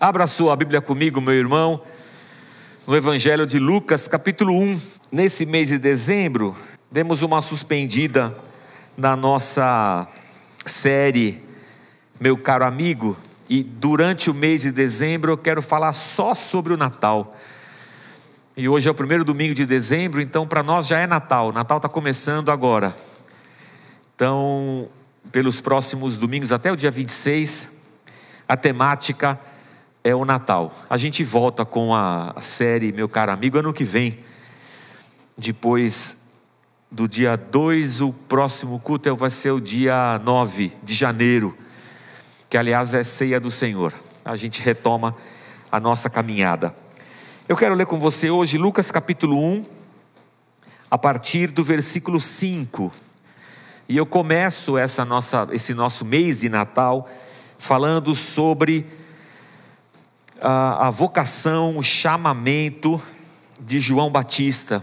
Abra sua Bíblia comigo, meu irmão, no Evangelho de Lucas, capítulo 1. Nesse mês de dezembro, demos uma suspendida na nossa série, meu caro amigo, e durante o mês de dezembro eu quero falar só sobre o Natal. E hoje é o primeiro domingo de dezembro, então para nós já é Natal. Natal está começando agora. Então, pelos próximos domingos até o dia 26, a temática é o Natal. A gente volta com a série Meu Caro Amigo ano que vem. Depois do dia 2, o próximo culto vai ser o dia 9 de janeiro, que aliás é ceia do Senhor. A gente retoma a nossa caminhada. Eu quero ler com você hoje Lucas capítulo 1, a partir do versículo 5. E eu começo essa nossa, esse nosso mês de Natal falando sobre a, a vocação, o chamamento de João Batista.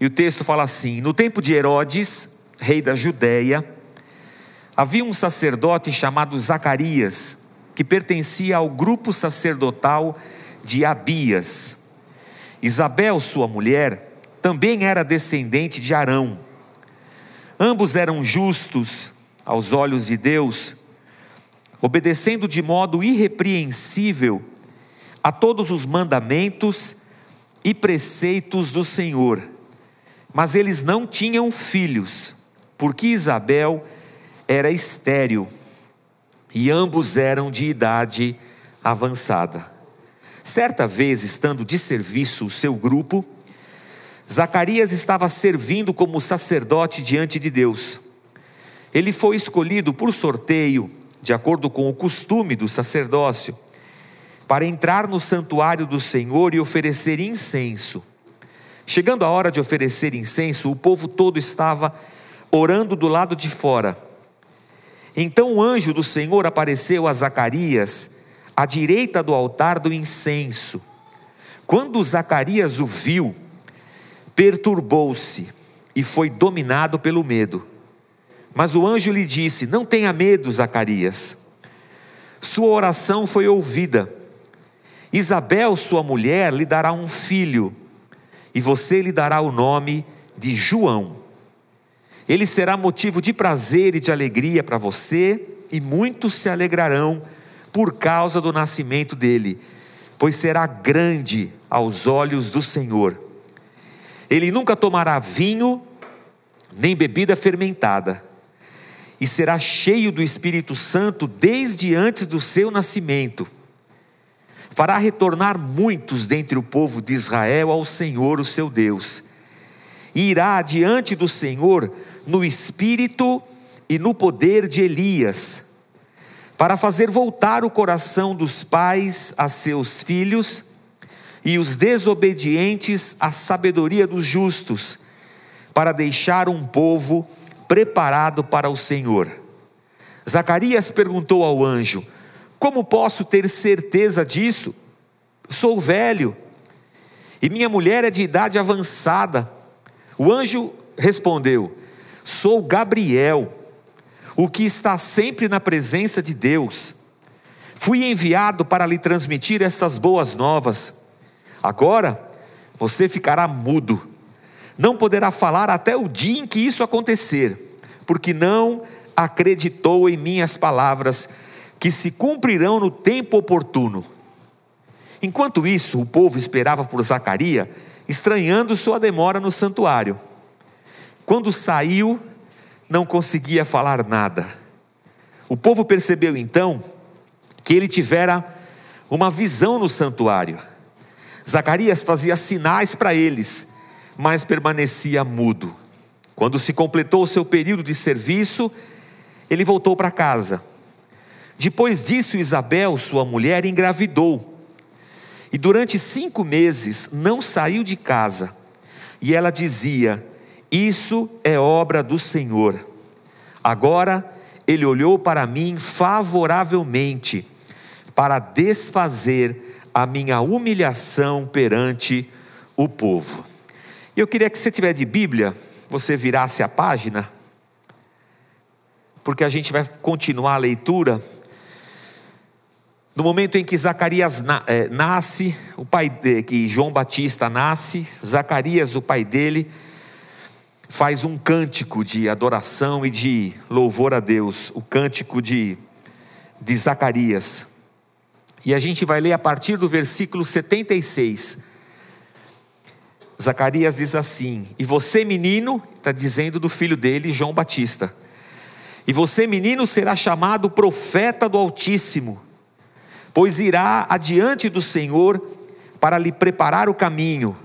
E o texto fala assim: No tempo de Herodes, rei da Judéia, havia um sacerdote chamado Zacarias, que pertencia ao grupo sacerdotal de Abias. Isabel, sua mulher, também era descendente de Arão. Ambos eram justos aos olhos de Deus, obedecendo de modo irrepreensível a todos os mandamentos e preceitos do Senhor. Mas eles não tinham filhos, porque Isabel era estéril e ambos eram de idade avançada. Certa vez, estando de serviço o seu grupo, Zacarias estava servindo como sacerdote diante de Deus. Ele foi escolhido por sorteio, de acordo com o costume do sacerdócio para entrar no santuário do Senhor e oferecer incenso. Chegando a hora de oferecer incenso, o povo todo estava orando do lado de fora. Então o anjo do Senhor apareceu a Zacarias, à direita do altar do incenso. Quando Zacarias o viu, perturbou-se e foi dominado pelo medo. Mas o anjo lhe disse: Não tenha medo, Zacarias. Sua oração foi ouvida Isabel, sua mulher, lhe dará um filho, e você lhe dará o nome de João. Ele será motivo de prazer e de alegria para você, e muitos se alegrarão por causa do nascimento dele, pois será grande aos olhos do Senhor. Ele nunca tomará vinho, nem bebida fermentada, e será cheio do Espírito Santo desde antes do seu nascimento fará retornar muitos dentre o povo de Israel ao Senhor, o seu Deus. E irá diante do Senhor no espírito e no poder de Elias, para fazer voltar o coração dos pais a seus filhos e os desobedientes à sabedoria dos justos, para deixar um povo preparado para o Senhor. Zacarias perguntou ao anjo: como posso ter certeza disso? Sou velho e minha mulher é de idade avançada. O anjo respondeu: Sou Gabriel, o que está sempre na presença de Deus. Fui enviado para lhe transmitir estas boas novas. Agora você ficará mudo, não poderá falar até o dia em que isso acontecer, porque não acreditou em minhas palavras que se cumprirão no tempo oportuno. Enquanto isso, o povo esperava por Zacarias, estranhando sua demora no santuário. Quando saiu, não conseguia falar nada. O povo percebeu então que ele tivera uma visão no santuário. Zacarias fazia sinais para eles, mas permanecia mudo. Quando se completou o seu período de serviço, ele voltou para casa. Depois disso, Isabel, sua mulher, engravidou. E durante cinco meses não saiu de casa. E ela dizia: Isso é obra do Senhor. Agora ele olhou para mim favoravelmente, para desfazer a minha humilhação perante o povo. E eu queria que você tiver de Bíblia, você virasse a página, porque a gente vai continuar a leitura No momento em que Zacarias é, nasce, o pai de, que João Batista nasce, Zacarias, o pai dele, faz um cântico de adoração e de louvor a Deus, o cântico de, de Zacarias. E a gente vai ler a partir do versículo 76. Zacarias diz assim: E você, menino, está dizendo do filho dele, João Batista, e você, menino, será chamado profeta do Altíssimo pois irá adiante do Senhor para lhe preparar o caminho,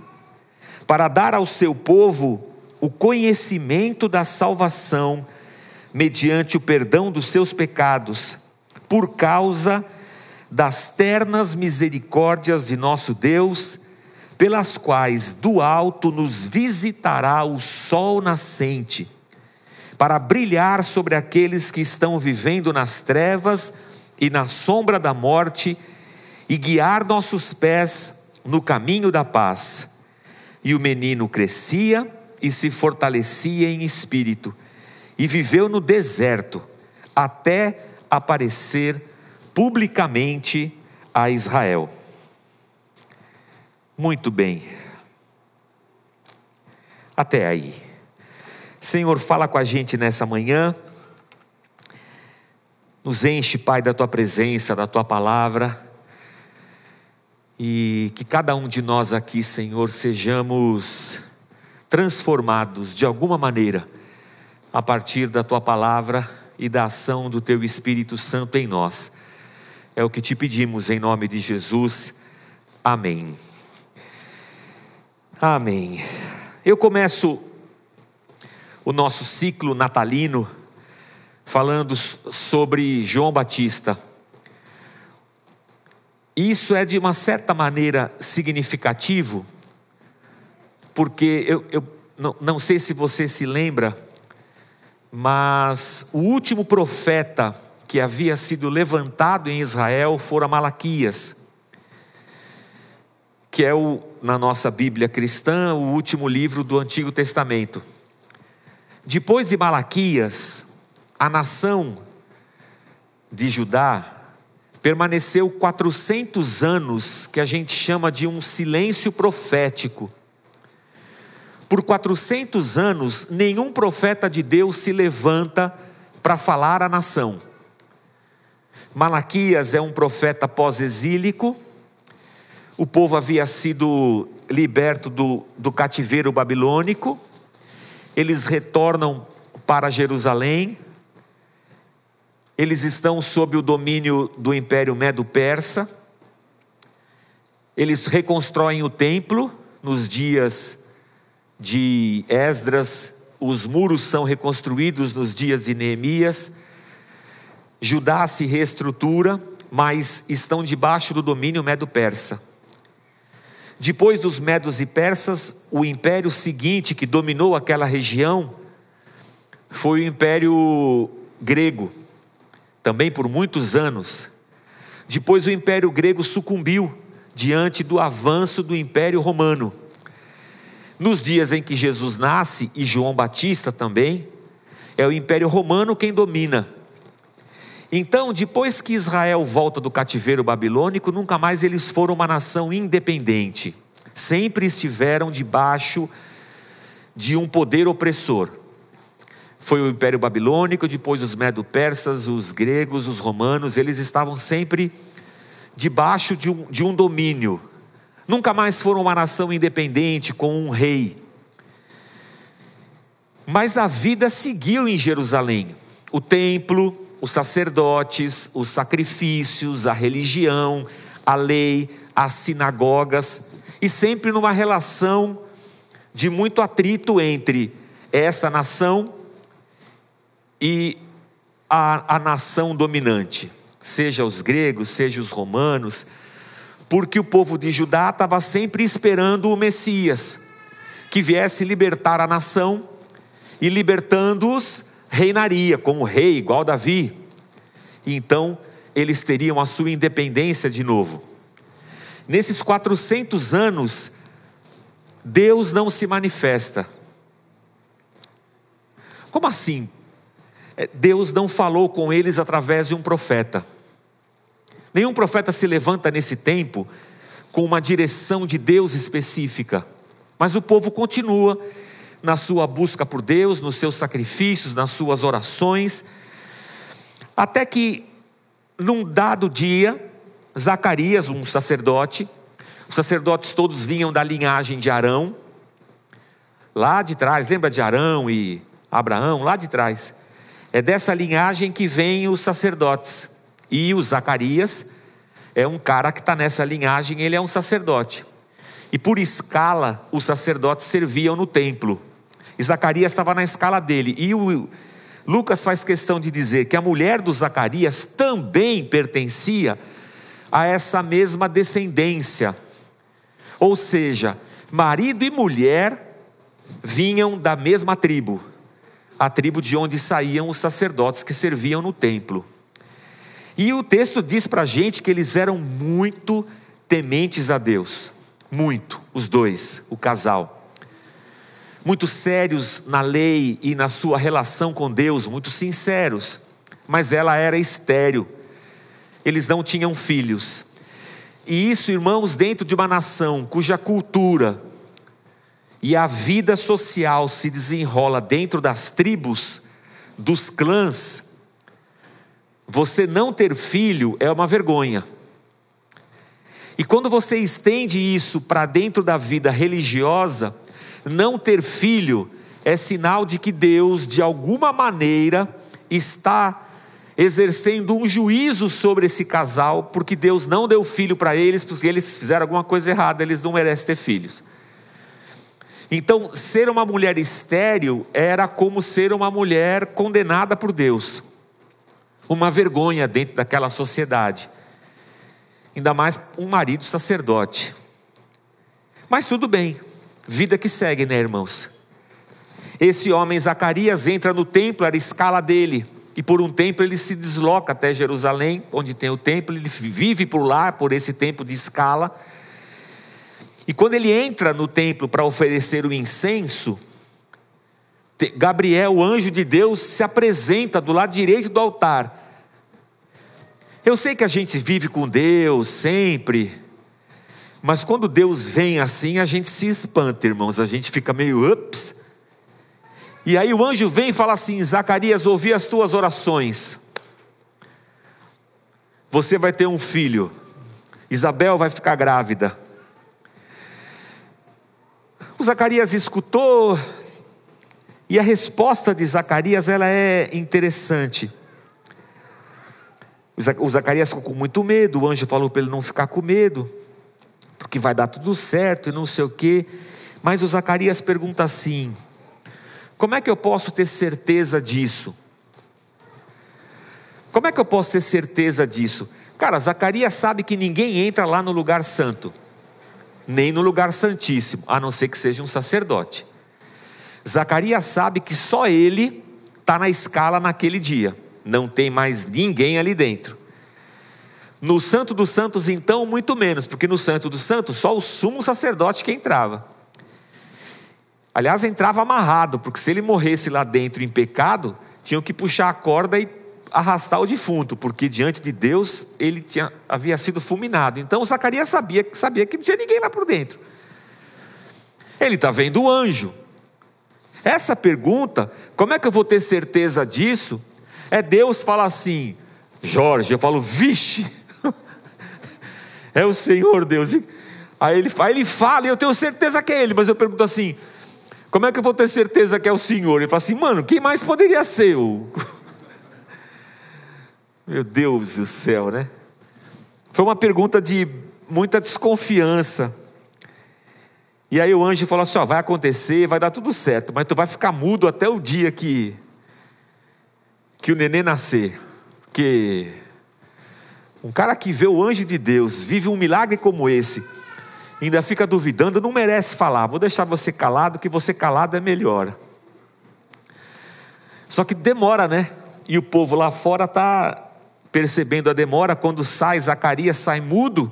para dar ao seu povo o conhecimento da salvação, mediante o perdão dos seus pecados, por causa das ternas misericórdias de nosso Deus, pelas quais do alto nos visitará o sol nascente, para brilhar sobre aqueles que estão vivendo nas trevas e na sombra da morte, e guiar nossos pés no caminho da paz. E o menino crescia e se fortalecia em espírito, e viveu no deserto, até aparecer publicamente a Israel. Muito bem. Até aí. Senhor, fala com a gente nessa manhã. Nos enche, Pai, da tua presença, da tua palavra. E que cada um de nós aqui, Senhor, sejamos transformados de alguma maneira a partir da tua palavra e da ação do teu Espírito Santo em nós. É o que te pedimos em nome de Jesus. Amém. Amém. Eu começo o nosso ciclo natalino falando sobre João Batista. Isso é de uma certa maneira significativo, porque eu, eu não, não sei se você se lembra, mas o último profeta que havia sido levantado em Israel fora Malaquias, que é o, na nossa Bíblia cristã, o último livro do Antigo Testamento. Depois de Malaquias, a nação de Judá permaneceu 400 anos, que a gente chama de um silêncio profético. Por 400 anos, nenhum profeta de Deus se levanta para falar à nação. Malaquias é um profeta pós-exílico, o povo havia sido liberto do, do cativeiro babilônico, eles retornam para Jerusalém, eles estão sob o domínio do Império Medo-Persa. Eles reconstroem o templo nos dias de Esdras, os muros são reconstruídos nos dias de Neemias. Judá se reestrutura, mas estão debaixo do domínio medo-persa. Depois dos medos e persas, o império seguinte que dominou aquela região foi o império grego também por muitos anos. Depois o Império Grego sucumbiu diante do avanço do Império Romano. Nos dias em que Jesus nasce, e João Batista também, é o Império Romano quem domina. Então, depois que Israel volta do cativeiro babilônico, nunca mais eles foram uma nação independente. Sempre estiveram debaixo de um poder opressor. Foi o Império Babilônico, depois os Medo-Persas, os gregos, os romanos, eles estavam sempre debaixo de um, de um domínio. Nunca mais foram uma nação independente com um rei. Mas a vida seguiu em Jerusalém. O templo, os sacerdotes, os sacrifícios, a religião, a lei, as sinagogas, e sempre numa relação de muito atrito entre essa nação e a, a nação dominante, seja os gregos, seja os romanos, porque o povo de Judá estava sempre esperando o Messias, que viesse libertar a nação, e libertando-os, reinaria como rei, igual Davi. E então eles teriam a sua independência de novo. Nesses 400 anos, Deus não se manifesta. Como assim? É, Deus não falou com eles através de um profeta. Nenhum profeta se levanta nesse tempo com uma direção de Deus específica, mas o povo continua na sua busca por Deus, nos seus sacrifícios, nas suas orações, até que num dado dia, Zacarias, um sacerdote, os sacerdotes todos vinham da linhagem de Arão, lá de trás, lembra de Arão e Abraão, lá de trás. É dessa linhagem que vêm os sacerdotes. E o Zacarias é um cara que está nessa linhagem, ele é um sacerdote. E por escala, os sacerdotes serviam no templo. E Zacarias estava na escala dele. E o Lucas faz questão de dizer que a mulher do Zacarias também pertencia a essa mesma descendência. Ou seja, marido e mulher vinham da mesma tribo, a tribo de onde saíam os sacerdotes que serviam no templo. E o texto diz para a gente que eles eram muito tementes a Deus, muito, os dois, o casal muito sérios na lei e na sua relação com Deus, muito sinceros, mas ela era estéril, eles não tinham filhos. E isso, irmãos, dentro de uma nação cuja cultura e a vida social se desenrola dentro das tribos, dos clãs, você não ter filho é uma vergonha. E quando você estende isso para dentro da vida religiosa, não ter filho é sinal de que Deus, de alguma maneira, está exercendo um juízo sobre esse casal, porque Deus não deu filho para eles, porque eles fizeram alguma coisa errada, eles não merecem ter filhos. Então, ser uma mulher estéril era como ser uma mulher condenada por Deus, uma vergonha dentro daquela sociedade, ainda mais um marido sacerdote. Mas tudo bem, Vida que segue, né, irmãos? Esse homem Zacarias entra no templo, era a escala dele, e por um tempo ele se desloca até Jerusalém, onde tem o templo, ele vive por lá, por esse tempo de escala. E quando ele entra no templo para oferecer o incenso, Gabriel, o anjo de Deus, se apresenta do lado direito do altar. Eu sei que a gente vive com Deus sempre, mas quando Deus vem assim, a gente se espanta, irmãos, a gente fica meio ups. E aí o anjo vem e fala assim: Zacarias, ouvi as tuas orações. Você vai ter um filho. Isabel vai ficar grávida. O Zacarias escutou e a resposta de Zacarias ela é interessante. O Zacarias ficou com muito medo, o anjo falou para ele não ficar com medo porque vai dar tudo certo e não sei o quê. Mas o Zacarias pergunta assim: como é que eu posso ter certeza disso? Como é que eu posso ter certeza disso? Cara, Zacarias sabe que ninguém entra lá no lugar santo, nem no lugar santíssimo, a não ser que seja um sacerdote. Zacarias sabe que só ele está na escala naquele dia, não tem mais ninguém ali dentro. No Santo dos Santos, então, muito menos, porque no Santo dos Santos só o sumo sacerdote que entrava. Aliás, entrava amarrado, porque se ele morresse lá dentro em pecado, tinham que puxar a corda e arrastar o defunto, porque diante de Deus ele tinha, havia sido fulminado. Então Zacarias sabia, sabia que não tinha ninguém lá por dentro. Ele está vendo o anjo. Essa pergunta, como é que eu vou ter certeza disso? É Deus fala assim, Jorge, eu falo, vixe, é o Senhor Deus. Aí ele, aí ele fala, e eu tenho certeza que é Ele, mas eu pergunto assim: como é que eu vou ter certeza que é o Senhor? Ele fala assim, mano, quem mais poderia ser? Meu Deus do céu, né? Foi uma pergunta de muita desconfiança. E aí o anjo falou assim: ó, vai acontecer, vai dar tudo certo, mas tu vai ficar mudo até o dia que, que o nenê nascer. Porque um cara que vê o anjo de Deus, vive um milagre como esse, ainda fica duvidando, não merece falar. Vou deixar você calado, que você calado é melhor. Só que demora, né? E o povo lá fora está percebendo a demora. Quando sai, Zacarias sai mudo.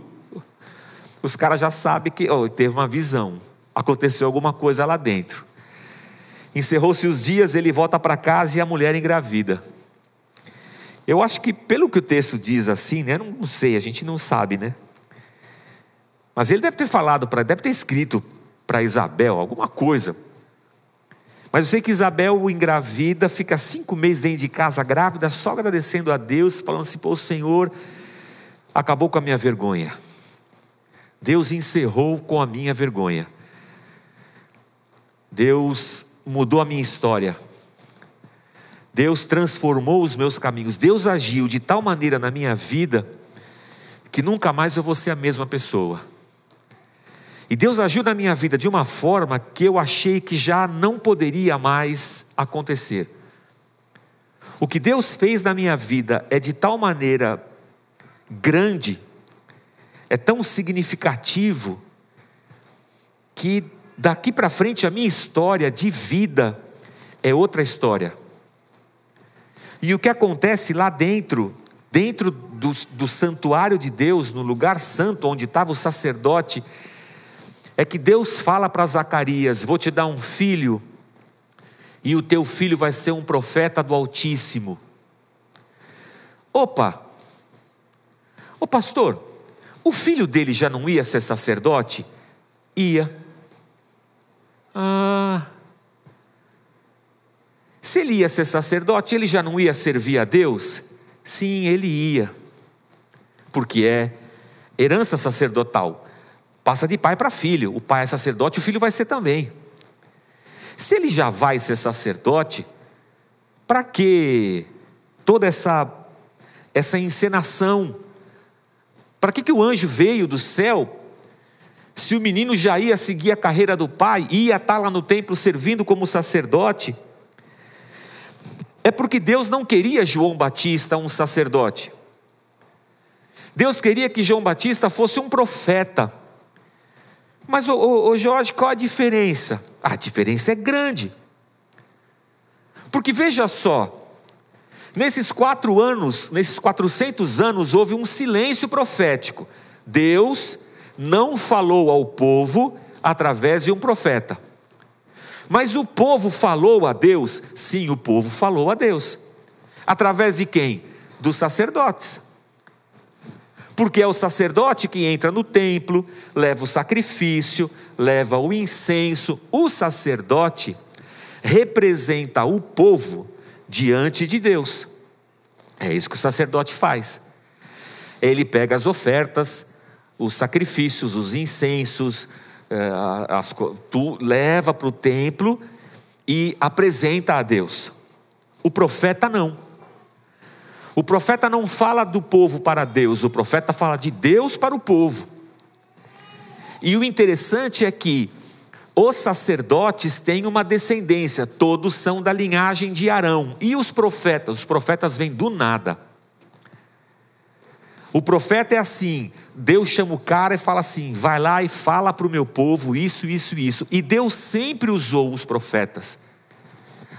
Os caras já sabem que oh, teve uma visão, aconteceu alguma coisa lá dentro. Encerrou-se os dias, ele volta para casa e a mulher engravida. Eu acho que, pelo que o texto diz assim, né? Não sei, a gente não sabe, né? Mas ele deve ter falado para, deve ter escrito para Isabel alguma coisa. Mas eu sei que Isabel engravida, fica cinco meses dentro de casa grávida, só agradecendo a Deus, falando assim: pô, o Senhor acabou com a minha vergonha. Deus encerrou com a minha vergonha. Deus mudou a minha história. Deus transformou os meus caminhos. Deus agiu de tal maneira na minha vida que nunca mais eu vou ser a mesma pessoa. E Deus agiu na minha vida de uma forma que eu achei que já não poderia mais acontecer. O que Deus fez na minha vida é de tal maneira grande, é tão significativo, que daqui para frente a minha história de vida é outra história. E o que acontece lá dentro, dentro do, do santuário de Deus, no lugar santo onde estava o sacerdote, é que Deus fala para Zacarias: Vou te dar um filho, e o teu filho vai ser um profeta do Altíssimo. Opa! Ô pastor, o filho dele já não ia ser sacerdote? Ia. Ah. Se ele ia ser sacerdote, ele já não ia servir a Deus? Sim, ele ia. Porque é herança sacerdotal. Passa de pai para filho. O pai é sacerdote, o filho vai ser também. Se ele já vai ser sacerdote, para que toda essa essa encenação? Para que, que o anjo veio do céu? Se o menino já ia seguir a carreira do pai, ia estar lá no templo servindo como sacerdote, é porque Deus não queria João Batista um sacerdote. Deus queria que João Batista fosse um profeta. Mas, ô, ô, ô Jorge, qual a diferença? A diferença é grande. Porque veja só, nesses quatro anos, nesses 400 anos, houve um silêncio profético. Deus não falou ao povo através de um profeta. Mas o povo falou a Deus? Sim, o povo falou a Deus. Através de quem? Dos sacerdotes porque é o sacerdote que entra no templo, leva o sacrifício, leva o incenso. O sacerdote representa o povo diante de Deus. É isso que o sacerdote faz. Ele pega as ofertas, os sacrifícios, os incensos, eh, as, tu, leva para o templo e apresenta a Deus. O profeta não. O profeta não fala do povo para Deus, o profeta fala de Deus para o povo. E o interessante é que os sacerdotes têm uma descendência, todos são da linhagem de Arão. E os profetas? Os profetas vêm do nada. O profeta é assim: Deus chama o cara e fala assim: vai lá e fala para o meu povo isso, isso, isso. E Deus sempre usou os profetas.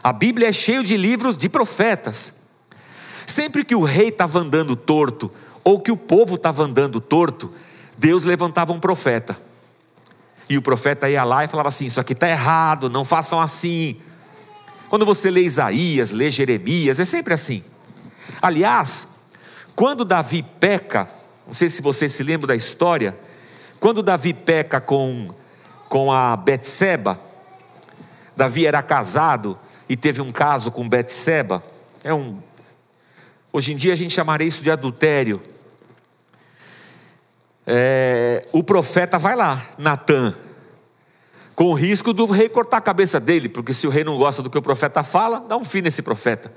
A Bíblia é cheia de livros de profetas. Sempre que o rei estava andando torto, ou que o povo estava andando torto, Deus levantava um profeta. E o profeta ia lá e falava assim: Isso aqui está errado, não façam assim. Quando você lê Isaías, lê Jeremias, é sempre assim. Aliás, quando Davi peca, não sei se você se lembra da história, quando Davi peca com, com a Betseba, Davi era casado e teve um caso com Betseba, é um Hoje em dia a gente chamaria isso de adultério. É, o profeta vai lá, Natan, com o risco do rei cortar a cabeça dele, porque se o rei não gosta do que o profeta fala, dá um fim nesse profeta.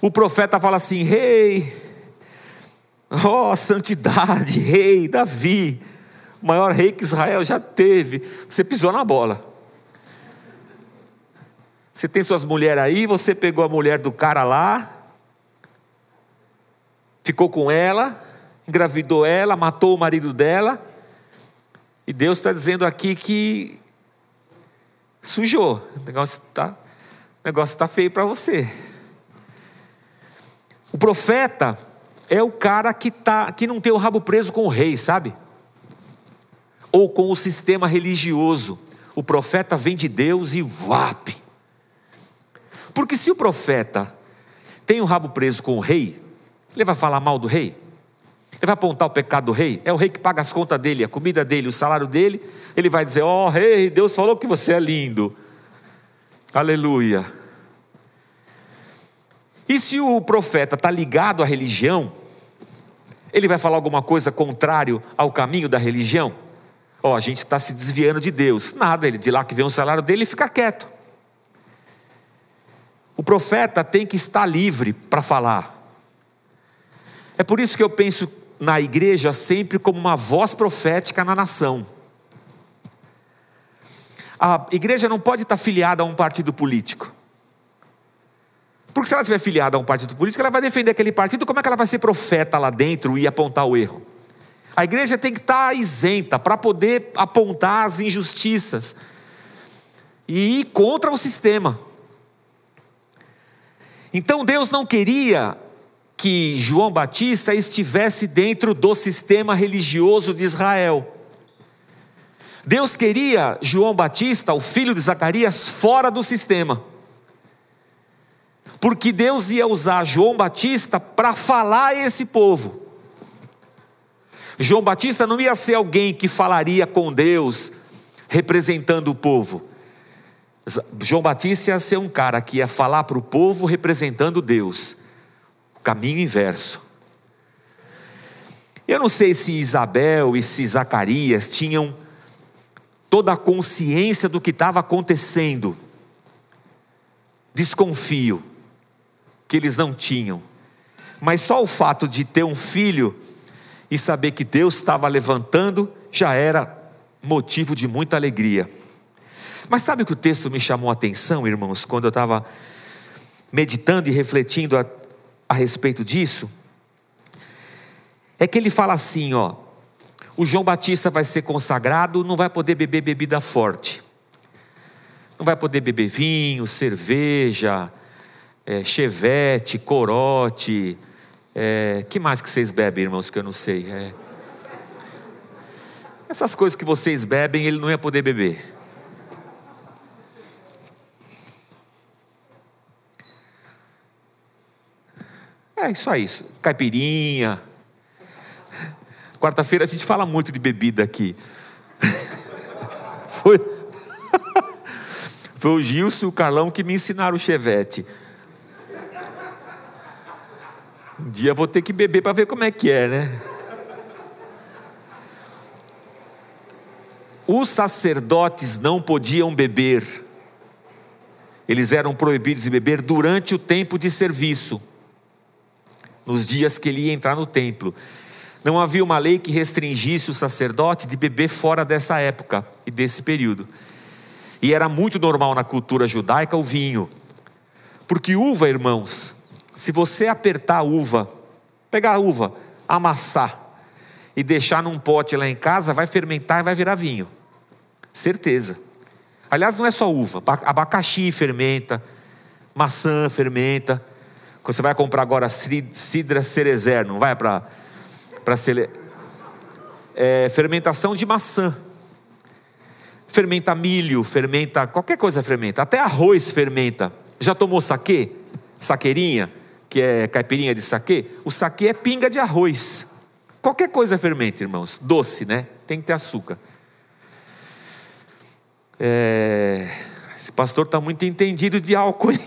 O profeta fala assim: Rei, ó oh, santidade, rei Davi, o maior rei que Israel já teve, você pisou na bola. Você tem suas mulheres aí, você pegou a mulher do cara lá, ficou com ela, engravidou ela, matou o marido dela. E Deus está dizendo aqui que sujou. O negócio está tá feio para você. O profeta é o cara que, tá, que não tem o rabo preso com o rei, sabe? Ou com o sistema religioso. O profeta vem de Deus e vape. Porque se o profeta tem o rabo preso com o rei, ele vai falar mal do rei? Ele vai apontar o pecado do rei? É o rei que paga as contas dele, a comida dele, o salário dele. Ele vai dizer: Ó oh, rei, Deus falou que você é lindo. Aleluia. E se o profeta está ligado à religião, ele vai falar alguma coisa contrário ao caminho da religião? Ó, oh, a gente está se desviando de Deus. Nada, ele de lá que vem o salário dele, fica quieto. O profeta tem que estar livre para falar. É por isso que eu penso na igreja sempre como uma voz profética na nação. A igreja não pode estar filiada a um partido político. Porque se ela estiver filiada a um partido político, ela vai defender aquele partido, como é que ela vai ser profeta lá dentro e apontar o erro? A igreja tem que estar isenta para poder apontar as injustiças e ir contra o sistema. Então Deus não queria que João Batista estivesse dentro do sistema religioso de Israel. Deus queria João Batista, o filho de Zacarias, fora do sistema. Porque Deus ia usar João Batista para falar a esse povo. João Batista não ia ser alguém que falaria com Deus, representando o povo. João Batista ia ser um cara que ia falar para o povo representando Deus. Caminho inverso. Eu não sei se Isabel e se Zacarias tinham toda a consciência do que estava acontecendo. Desconfio que eles não tinham. Mas só o fato de ter um filho e saber que Deus estava levantando já era motivo de muita alegria. Mas sabe o que o texto me chamou a atenção, irmãos, quando eu estava meditando e refletindo a, a respeito disso? É que ele fala assim, ó, o João Batista vai ser consagrado, não vai poder beber bebida forte. Não vai poder beber vinho, cerveja, é, chevette, corote. É, que mais que vocês bebem, irmãos, que eu não sei? É. Essas coisas que vocês bebem, ele não ia poder beber. É só isso. Caipirinha. Quarta-feira a gente fala muito de bebida aqui. Foi, Foi o Gilson e o Carlão que me ensinaram o chevette. Um dia vou ter que beber para ver como é que é, né? Os sacerdotes não podiam beber. Eles eram proibidos de beber durante o tempo de serviço nos dias que ele ia entrar no templo. Não havia uma lei que restringisse o sacerdote de beber fora dessa época e desse período. E era muito normal na cultura judaica o vinho. Porque uva, irmãos, se você apertar a uva, pegar a uva, amassar e deixar num pote lá em casa, vai fermentar e vai virar vinho. Certeza. Aliás, não é só uva, abacaxi fermenta, maçã fermenta. Você vai comprar agora cidra cerezer, não vai para para cele... é, fermentação de maçã. Fermenta milho, fermenta qualquer coisa fermenta, até arroz fermenta. Já tomou saquê? Saqueirinha, que é caipirinha de saquê? O saquê é pinga de arroz. Qualquer coisa fermenta, irmãos. Doce, né? Tem que ter açúcar. É... Esse pastor está muito entendido de álcool. Hein?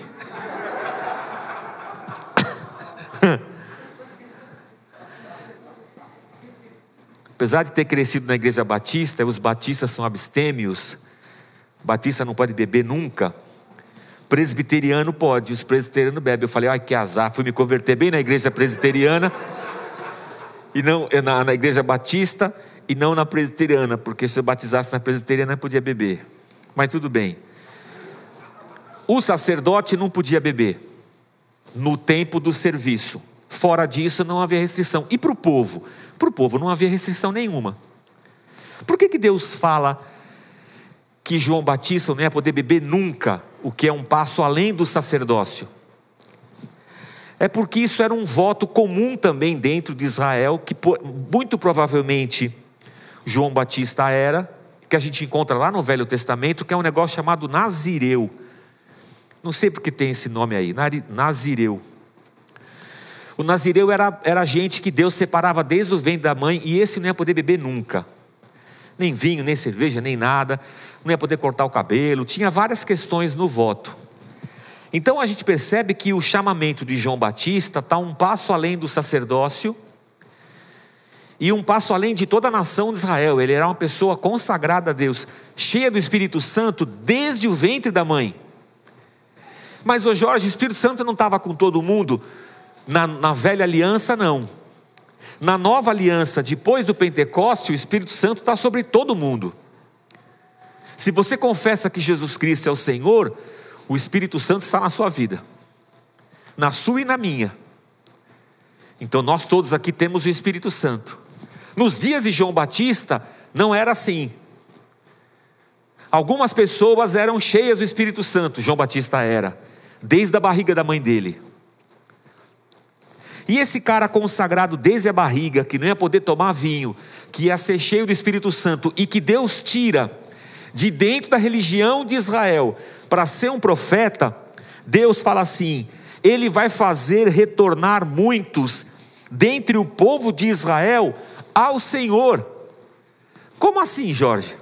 Apesar de ter crescido na igreja batista, os batistas são abstêmios. Batista não pode beber nunca. Presbiteriano pode, os presbiterianos bebem. Eu falei, ai que azar, fui me converter bem na igreja presbiteriana e não na, na igreja batista e não na presbiteriana, porque se eu batizasse na presbiteriana podia beber. Mas tudo bem. O sacerdote não podia beber no tempo do serviço. Fora disso não havia restrição. E para o povo? Para o povo não havia restrição nenhuma. Por que, que Deus fala que João Batista não ia poder beber nunca, o que é um passo além do sacerdócio? É porque isso era um voto comum também dentro de Israel, que muito provavelmente João Batista era, que a gente encontra lá no Velho Testamento, que é um negócio chamado Nazireu. Não sei porque tem esse nome aí, Nazireu. O nazireu era, era gente que Deus separava desde o ventre da mãe e esse não ia poder beber nunca. Nem vinho, nem cerveja, nem nada. Não ia poder cortar o cabelo. Tinha várias questões no voto. Então a gente percebe que o chamamento de João Batista está um passo além do sacerdócio e um passo além de toda a nação de Israel. Ele era uma pessoa consagrada a Deus, cheia do Espírito Santo desde o ventre da mãe. Mas o Jorge, o Espírito Santo não estava com todo mundo na, na velha aliança, não. Na nova aliança, depois do Pentecoste, o Espírito Santo está sobre todo mundo. Se você confessa que Jesus Cristo é o Senhor, o Espírito Santo está na sua vida, na sua e na minha. Então nós todos aqui temos o Espírito Santo. Nos dias de João Batista, não era assim. Algumas pessoas eram cheias do Espírito Santo, João Batista era, desde a barriga da mãe dele. E esse cara consagrado desde a barriga, que não ia poder tomar vinho, que ia ser cheio do Espírito Santo e que Deus tira de dentro da religião de Israel para ser um profeta, Deus fala assim: ele vai fazer retornar muitos dentre o povo de Israel ao Senhor. Como assim, Jorge?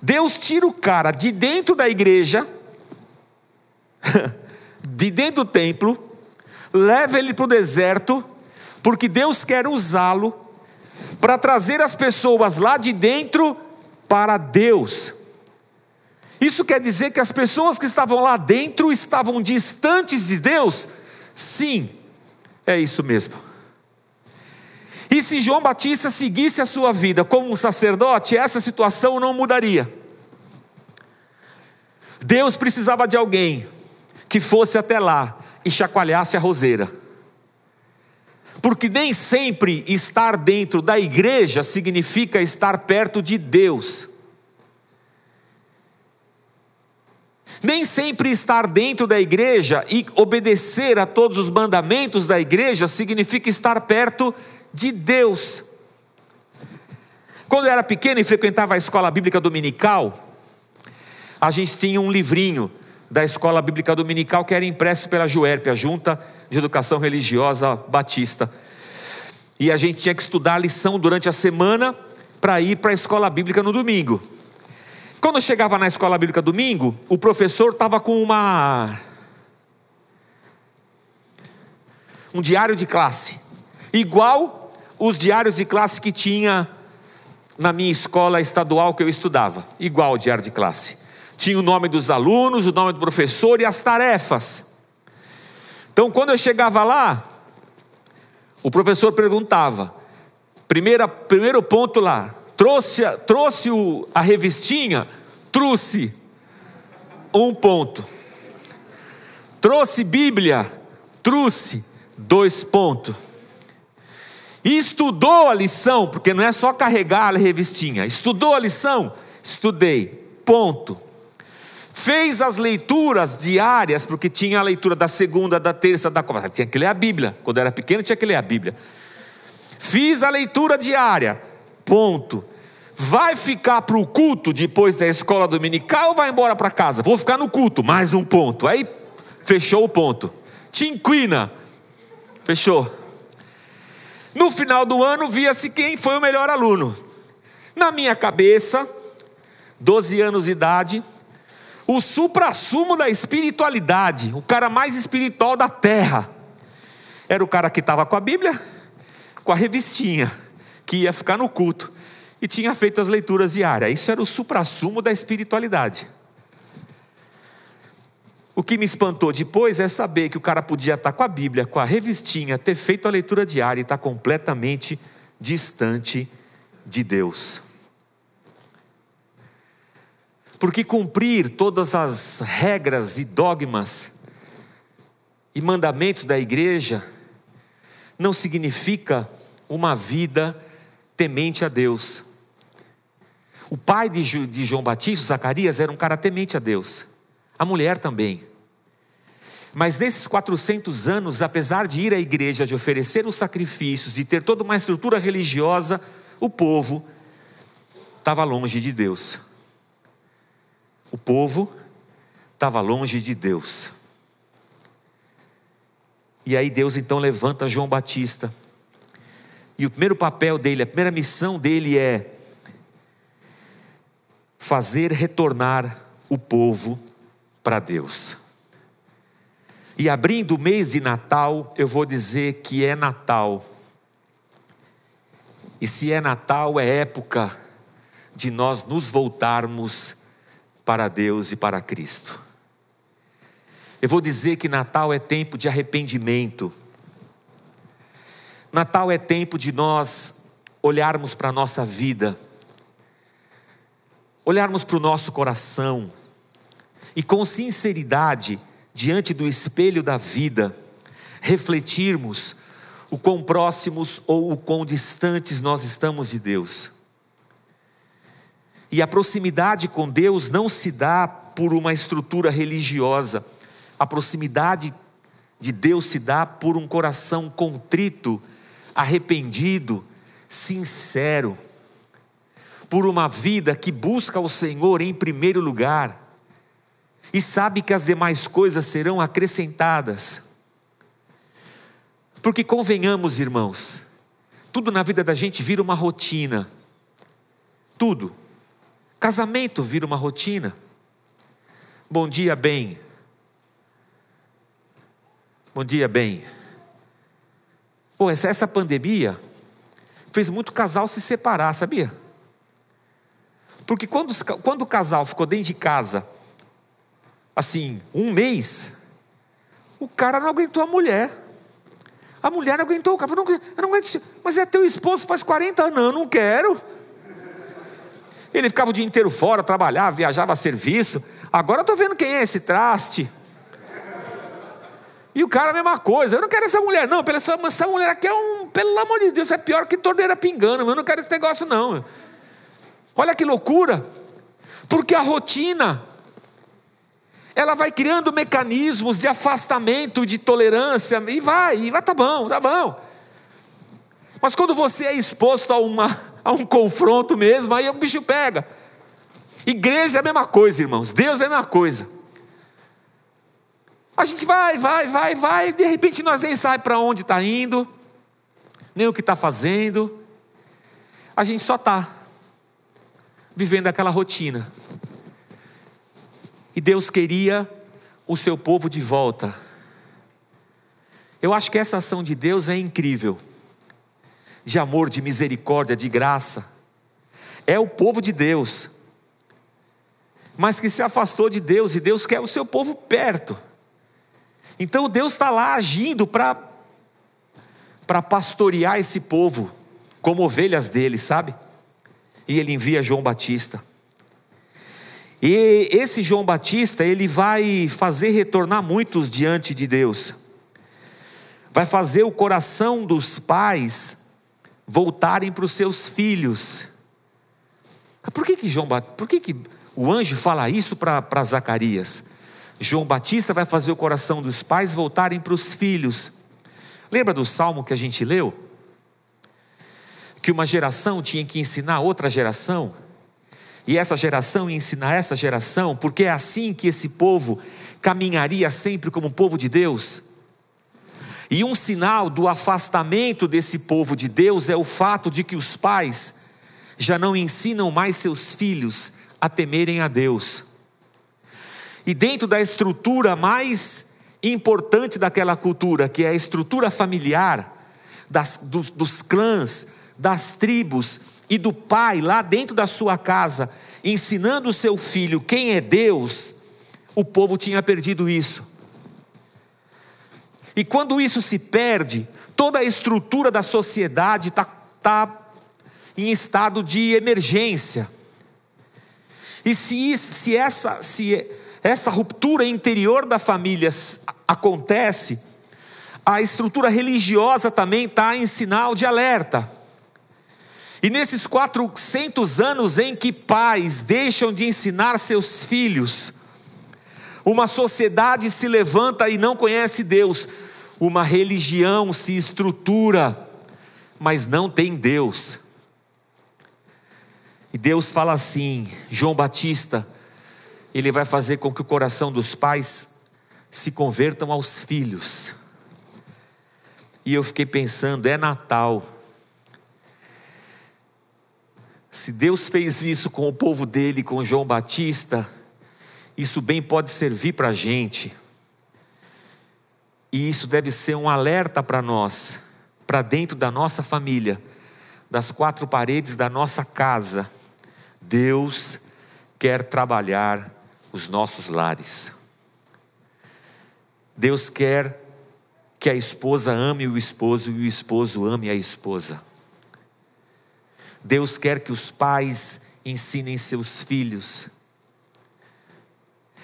Deus tira o cara de dentro da igreja, de dentro do templo, leva ele para o deserto, porque Deus quer usá-lo para trazer as pessoas lá de dentro para Deus. Isso quer dizer que as pessoas que estavam lá dentro estavam distantes de Deus? Sim, é isso mesmo. E se João Batista seguisse a sua vida como um sacerdote, essa situação não mudaria. Deus precisava de alguém que fosse até lá e chacoalhasse a roseira. Porque nem sempre estar dentro da igreja significa estar perto de Deus. Nem sempre estar dentro da igreja e obedecer a todos os mandamentos da igreja significa estar perto de Deus. Quando eu era pequeno e frequentava a escola bíblica dominical, a gente tinha um livrinho da escola bíblica dominical que era impresso pela JUERP, a Junta de Educação Religiosa Batista. E a gente tinha que estudar a lição durante a semana para ir para a escola bíblica no domingo. Quando eu chegava na escola bíblica domingo, o professor estava com uma um diário de classe, igual os diários de classe que tinha na minha escola estadual que eu estudava, igual o diário de classe. Tinha o nome dos alunos, o nome do professor e as tarefas. Então, quando eu chegava lá, o professor perguntava, primeira, primeiro ponto lá, trouxe, trouxe o, a revistinha, trouxe um ponto. Trouxe Bíblia, trouxe dois pontos. Estudou a lição, porque não é só carregar a revistinha. Estudou a lição? Estudei. Ponto. Fez as leituras diárias, porque tinha a leitura da segunda, da terça, da quarta. Tinha que ler a Bíblia. Quando era pequeno, tinha que ler a Bíblia. Fiz a leitura diária. Ponto. Vai ficar para o culto depois da escola dominical ou vai embora para casa? Vou ficar no culto, mais um ponto. Aí fechou o ponto. Tinquina. Fechou. No final do ano, via-se quem foi o melhor aluno. Na minha cabeça, 12 anos de idade, o supra-sumo da espiritualidade, o cara mais espiritual da terra, era o cara que estava com a Bíblia, com a revistinha, que ia ficar no culto e tinha feito as leituras diárias. Isso era o supra-sumo da espiritualidade. O que me espantou depois é saber que o cara podia estar com a Bíblia, com a revistinha, ter feito a leitura diária e estar completamente distante de Deus. Porque cumprir todas as regras e dogmas e mandamentos da igreja não significa uma vida temente a Deus. O pai de João Batista, Zacarias, era um cara temente a Deus. A mulher também. Mas nesses 400 anos, apesar de ir à igreja, de oferecer os sacrifícios, de ter toda uma estrutura religiosa, o povo estava longe de Deus. O povo estava longe de Deus. E aí Deus então levanta João Batista. E o primeiro papel dele, a primeira missão dele é fazer retornar o povo para Deus. E abrindo o mês de Natal, eu vou dizer que é Natal. E se é Natal, é época de nós nos voltarmos para Deus e para Cristo. Eu vou dizer que Natal é tempo de arrependimento. Natal é tempo de nós olharmos para a nossa vida, olharmos para o nosso coração e com sinceridade, diante do espelho da vida, refletirmos o quão próximos ou o quão distantes nós estamos de Deus. E a proximidade com Deus não se dá por uma estrutura religiosa, a proximidade de Deus se dá por um coração contrito, arrependido, sincero, por uma vida que busca o Senhor em primeiro lugar e sabe que as demais coisas serão acrescentadas. Porque convenhamos, irmãos, tudo na vida da gente vira uma rotina. Tudo. Casamento vira uma rotina. Bom dia, bem. Bom dia, bem. Pô, essa, essa pandemia fez muito casal se separar, sabia? Porque quando, quando o casal ficou dentro de casa, assim, um mês, o cara não aguentou a mulher. A mulher não aguentou o cara. Não, eu não aguento. Mas é teu esposo faz 40 anos. Não, não quero. Ele ficava o dia inteiro fora, trabalhava, viajava a serviço. Agora eu estou vendo quem é esse traste. E o cara a mesma coisa. Eu não quero essa mulher, não. Essa mulher aqui é um. Pelo amor de Deus, é pior que torneira pingando. Eu não quero esse negócio, não. Olha que loucura. Porque a rotina, ela vai criando mecanismos de afastamento, de tolerância, e vai, e vai, tá bom, tá bom. Mas quando você é exposto a, uma, a um confronto mesmo, aí o bicho pega. Igreja é a mesma coisa, irmãos. Deus é a mesma coisa. A gente vai, vai, vai, vai, de repente nós nem sabe para onde está indo, nem o que está fazendo. A gente só está vivendo aquela rotina. E Deus queria o seu povo de volta. Eu acho que essa ação de Deus é incrível. De amor, de misericórdia, de graça. É o povo de Deus. Mas que se afastou de Deus e Deus quer o seu povo perto. Então Deus está lá agindo para pastorear esse povo como ovelhas dele, sabe? E ele envia João Batista. E esse João Batista, ele vai fazer retornar muitos diante de Deus. Vai fazer o coração dos pais voltarem para os seus filhos. Por que que João por que que o anjo fala isso para Zacarias? João Batista vai fazer o coração dos pais voltarem para os filhos. Lembra do salmo que a gente leu? Que uma geração tinha que ensinar outra geração, e essa geração ia ensinar essa geração, porque é assim que esse povo caminharia sempre como povo de Deus. E um sinal do afastamento desse povo de Deus é o fato de que os pais já não ensinam mais seus filhos a temerem a Deus. E dentro da estrutura mais importante daquela cultura, que é a estrutura familiar, das, dos, dos clãs, das tribos e do pai lá dentro da sua casa, ensinando o seu filho quem é Deus, o povo tinha perdido isso. E quando isso se perde, toda a estrutura da sociedade está tá em estado de emergência. E se, se, essa, se essa ruptura interior da família acontece, a estrutura religiosa também está em sinal de alerta. E nesses 400 anos em que pais deixam de ensinar seus filhos, uma sociedade se levanta e não conhece Deus, uma religião se estrutura, mas não tem Deus. E Deus fala assim: João Batista, ele vai fazer com que o coração dos pais se convertam aos filhos. E eu fiquei pensando, é Natal. Se Deus fez isso com o povo dele, com João Batista, isso bem pode servir para a gente. E isso deve ser um alerta para nós, para dentro da nossa família, das quatro paredes da nossa casa. Deus quer trabalhar os nossos lares. Deus quer que a esposa ame o esposo e o esposo ame a esposa. Deus quer que os pais ensinem seus filhos.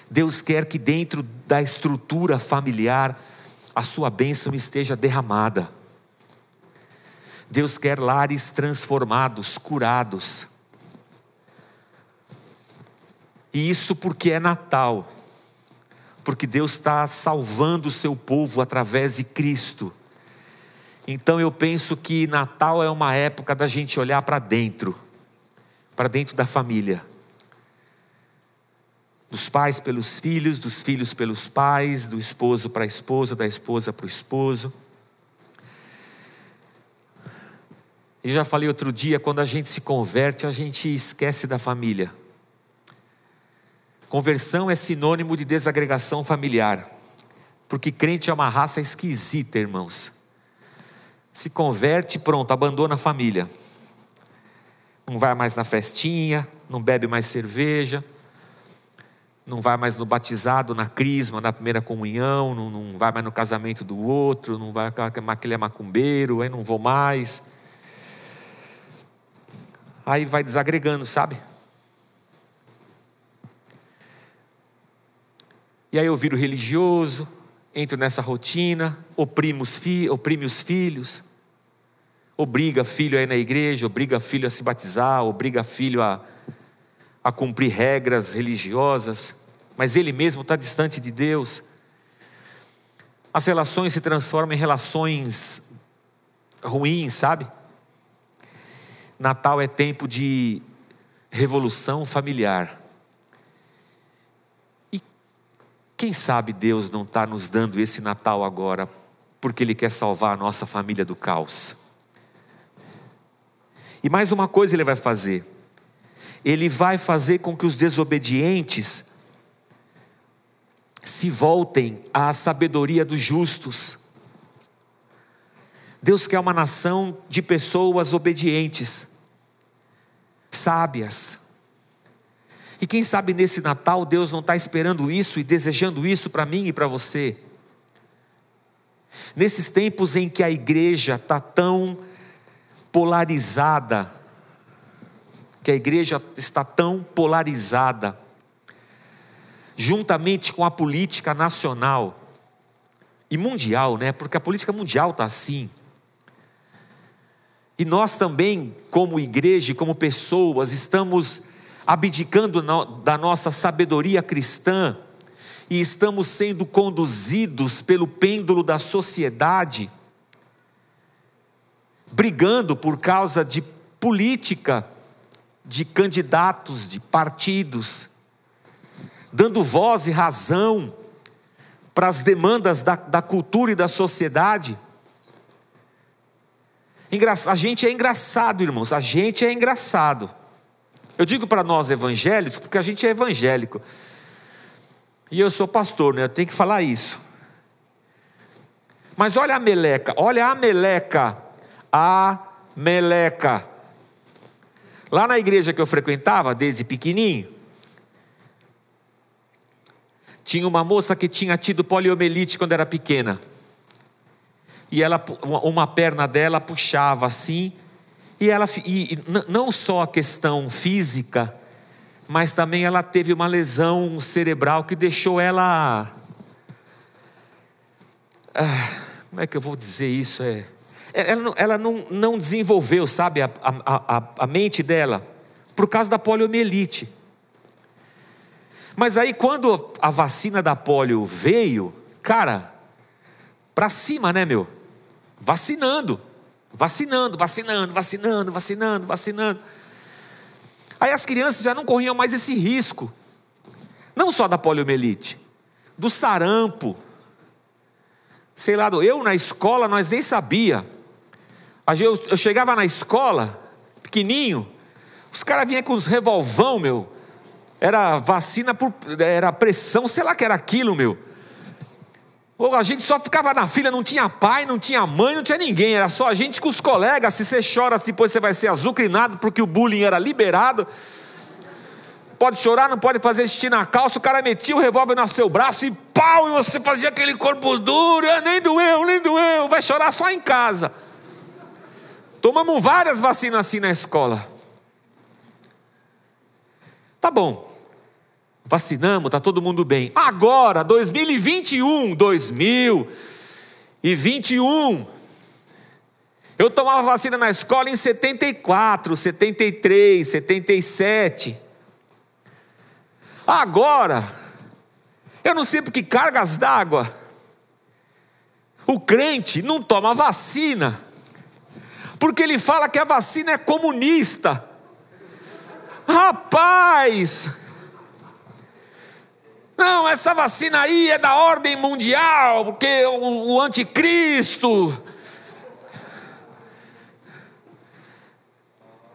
Deus quer que dentro da estrutura familiar a sua bênção esteja derramada. Deus quer lares transformados, curados. E isso porque é Natal, porque Deus está salvando o seu povo através de Cristo. Então eu penso que Natal é uma época da gente olhar para dentro, para dentro da família. Dos pais pelos filhos, dos filhos pelos pais, do esposo para a esposa, da esposa para o esposo. E já falei outro dia, quando a gente se converte, a gente esquece da família. Conversão é sinônimo de desagregação familiar, porque crente é uma raça esquisita, irmãos. Se converte, pronto, abandona a família. Não vai mais na festinha, não bebe mais cerveja, não vai mais no batizado, na crisma, na primeira comunhão, não, não vai mais no casamento do outro, não vai aquele é macumbeiro, aí não vou mais. Aí vai desagregando, sabe? E aí eu viro religioso, entro nessa rotina, oprime os, fi, os filhos, obriga filho a ir na igreja, obriga filho a se batizar, obriga filho a, a cumprir regras religiosas, mas ele mesmo está distante de Deus. As relações se transformam em relações ruins, sabe? Natal é tempo de revolução familiar. Quem sabe Deus não está nos dando esse Natal agora, porque Ele quer salvar a nossa família do caos. E mais uma coisa Ele vai fazer: Ele vai fazer com que os desobedientes se voltem à sabedoria dos justos. Deus quer uma nação de pessoas obedientes, sábias, e quem sabe nesse Natal Deus não está esperando isso e desejando isso para mim e para você. Nesses tempos em que a igreja está tão polarizada, que a igreja está tão polarizada, juntamente com a política nacional e mundial, né? Porque a política mundial está assim. E nós também, como igreja, como pessoas, estamos abdicando da nossa sabedoria cristã e estamos sendo conduzidos pelo pêndulo da sociedade, brigando por causa de política, de candidatos, de partidos, dando voz e razão para as demandas da, da cultura e da sociedade. A gente é engraçado, irmãos, a gente é engraçado. Eu digo para nós evangélicos, porque a gente é evangélico. E eu sou pastor, né? Eu tenho que falar isso. Mas olha a meleca, olha a meleca, a meleca. Lá na igreja que eu frequentava, desde pequenininho, tinha uma moça que tinha tido poliomielite quando era pequena. E ela, uma perna dela puxava assim, e ela e não só a questão física, mas também ela teve uma lesão cerebral que deixou ela. Ah, como é que eu vou dizer isso? É, ela, não, ela não, não desenvolveu, sabe, a, a, a, a mente dela, por causa da poliomielite. Mas aí, quando a vacina da polio veio, cara, para cima, né, meu? Vacinando. Vacinando, vacinando, vacinando, vacinando, vacinando. Aí as crianças já não corriam mais esse risco. Não só da poliomielite, do sarampo, sei lá, eu na escola nós nem sabia. Eu, eu chegava na escola, pequenininho, os caras vinham com os revolvão, meu. Era vacina por. Era pressão, sei lá que era aquilo, meu. A gente só ficava na fila, não tinha pai, não tinha mãe, não tinha ninguém. Era só a gente com os colegas. Se você chora, depois você vai ser azucrinado, porque o bullying era liberado. Pode chorar, não pode fazer xixi na calça. O cara metia o revólver no seu braço e pau, e você fazia aquele corpo duro. Ah, nem doeu, nem doeu. Vai chorar só em casa. Tomamos várias vacinas assim na escola. Tá bom. Vacinamos, tá todo mundo bem. Agora, 2021, 2021. Eu tomava vacina na escola em 74, 73, 77. Agora, eu não sei por que cargas d'água. O crente não toma vacina, porque ele fala que a vacina é comunista. Rapaz! Não, essa vacina aí é da ordem mundial, porque o, o anticristo.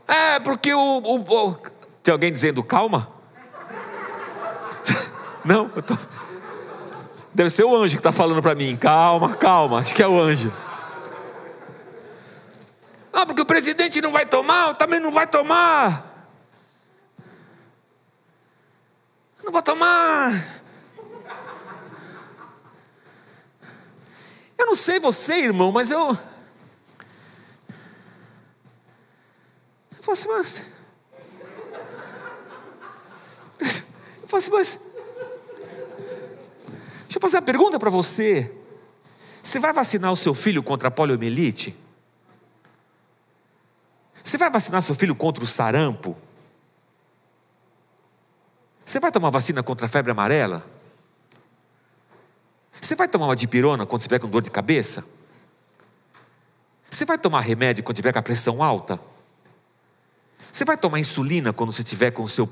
É, porque o, o, o. Tem alguém dizendo calma? Não, eu tô. Deve ser o anjo que está falando para mim. Calma, calma, acho que é o anjo. Ah, porque o presidente não vai tomar, eu também não vai tomar. Não vou tomar. Eu não sei você, irmão, mas eu. Eu falo assim, mas. Eu falo assim, mas. Deixa eu fazer uma pergunta para você. Você vai vacinar o seu filho contra a poliomielite? Você vai vacinar seu filho contra o sarampo? Você vai tomar vacina contra a febre amarela? Você vai tomar uma dipirona quando estiver com dor de cabeça? Você vai tomar remédio quando estiver com a pressão alta? Você vai tomar insulina quando você estiver com o seu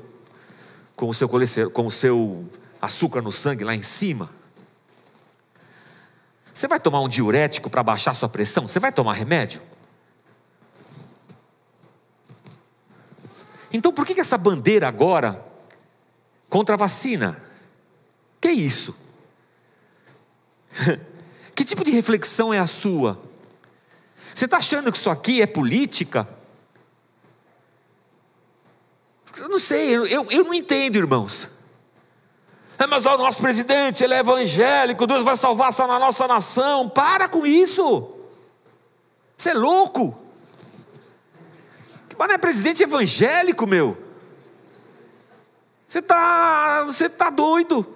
com o seu colesterol, com o seu açúcar no sangue lá em cima? Você vai tomar um diurético para baixar sua pressão? Você vai tomar remédio? Então por que, essa bandeira agora contra a vacina. Que é isso? que tipo de reflexão é a sua? Você está achando que isso aqui é política? Eu não sei, eu, eu, eu não entendo, irmãos. É, mas o nosso presidente, ele é evangélico, Deus vai salvar só na nossa nação. Para com isso. Você é louco. Mas não é presidente evangélico, meu. Você está você tá doido.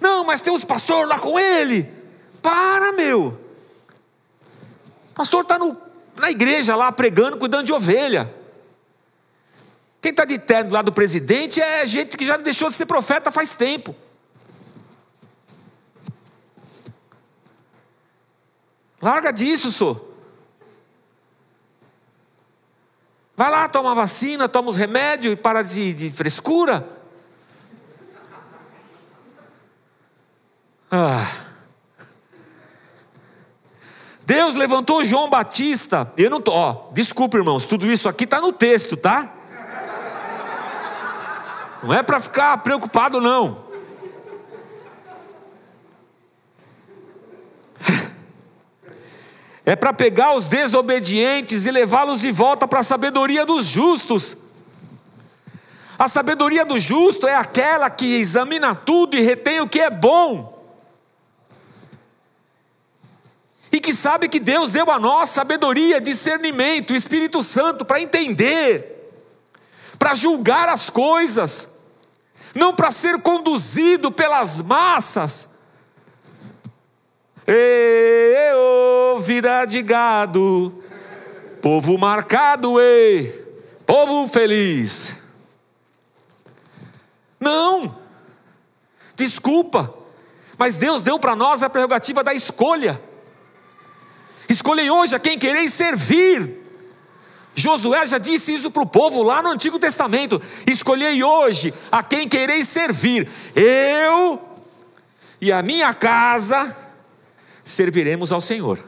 Não, mas tem uns pastores lá com ele. Para, meu. Pastor está na igreja lá pregando, cuidando de ovelha. Quem está de terno lá do presidente é gente que já deixou de ser profeta faz tempo. Larga disso, senhor. Vai lá, toma vacina, toma os remédios e para de, de frescura. Ah. Deus levantou João Batista. Eu não tô, ó, desculpa, irmãos, tudo isso aqui está no texto, tá? Não é para ficar preocupado, não. É para pegar os desobedientes e levá-los de volta para a sabedoria dos justos. A sabedoria do justo é aquela que examina tudo e retém o que é bom. E que sabe que Deus deu a nós sabedoria, discernimento, Espírito Santo para entender, para julgar as coisas, não para ser conduzido pelas massas Ê, ô, vida de gado, povo marcado, e povo feliz. Não, desculpa, mas Deus deu para nós a prerrogativa da escolha. Escolhei hoje a quem quereis servir. Josué já disse isso para o povo lá no Antigo Testamento: escolhei hoje a quem quereis servir, eu e a minha casa serviremos ao Senhor.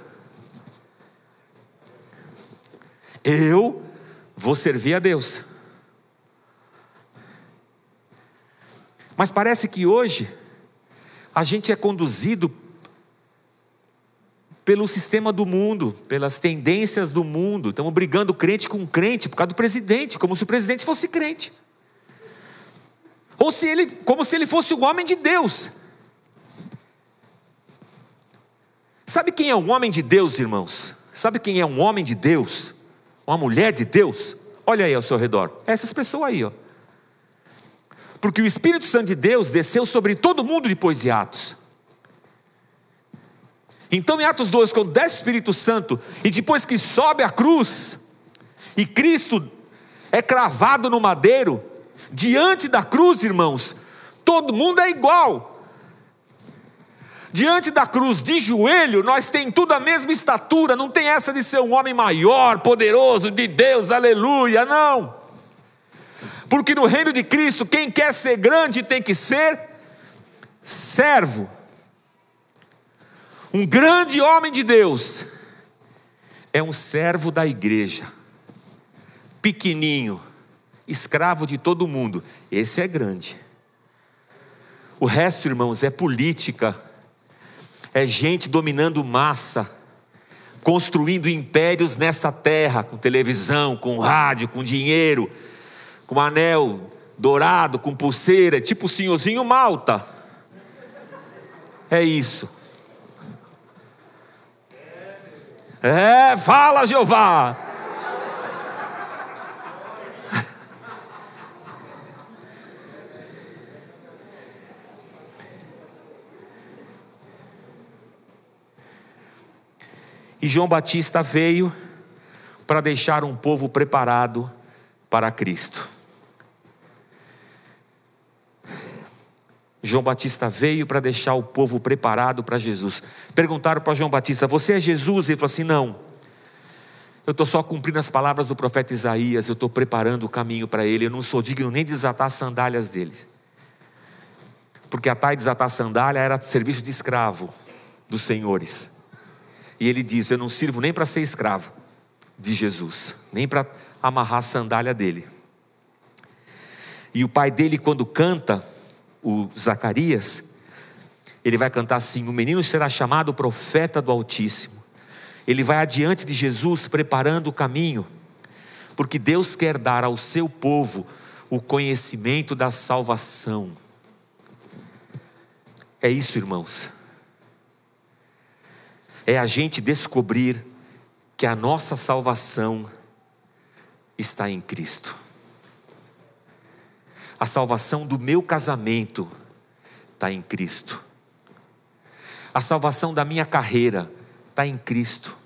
Eu vou servir a Deus. Mas parece que hoje a gente é conduzido pelo sistema do mundo, pelas tendências do mundo. Estamos brigando crente com crente por causa do presidente, como se o presidente fosse crente. Ou se ele, como se ele fosse um homem de Deus. Sabe quem é um homem de Deus, irmãos? Sabe quem é um homem de Deus? Uma mulher de Deus? Olha aí ao seu redor. Essas pessoas aí, ó. Porque o Espírito Santo de Deus desceu sobre todo mundo depois de Atos. Então, em Atos 2, quando desce o Espírito Santo, e depois que sobe a cruz, e Cristo é cravado no madeiro, diante da cruz, irmãos, todo mundo é igual. Diante da cruz, de joelho, nós tem tudo a mesma estatura, não tem essa de ser um homem maior, poderoso, de Deus, aleluia, não. Porque no reino de Cristo, quem quer ser grande tem que ser servo. Um grande homem de Deus é um servo da igreja, pequeninho, escravo de todo mundo. Esse é grande. O resto, irmãos, é política, é gente dominando massa, construindo impérios nessa terra, com televisão, com rádio, com dinheiro, com anel dourado, com pulseira, tipo o senhorzinho Malta. É isso. É, fala Jeová. E João Batista veio para deixar um povo preparado para Cristo. João Batista veio para deixar o povo preparado para Jesus. Perguntaram para João Batista: Você é Jesus? Ele falou assim: Não. Eu estou só cumprindo as palavras do profeta Isaías, eu estou preparando o caminho para ele. Eu não sou digno nem de desatar as sandálias dele. Porque atar e desatar a sandália era serviço de escravo dos senhores. E ele diz: Eu não sirvo nem para ser escravo de Jesus, nem para amarrar a sandália dele. E o pai dele, quando canta, o Zacarias, ele vai cantar assim: O menino será chamado profeta do Altíssimo. Ele vai adiante de Jesus preparando o caminho, porque Deus quer dar ao seu povo o conhecimento da salvação. É isso, irmãos. É a gente descobrir que a nossa salvação está em Cristo. A salvação do meu casamento está em Cristo. A salvação da minha carreira está em Cristo.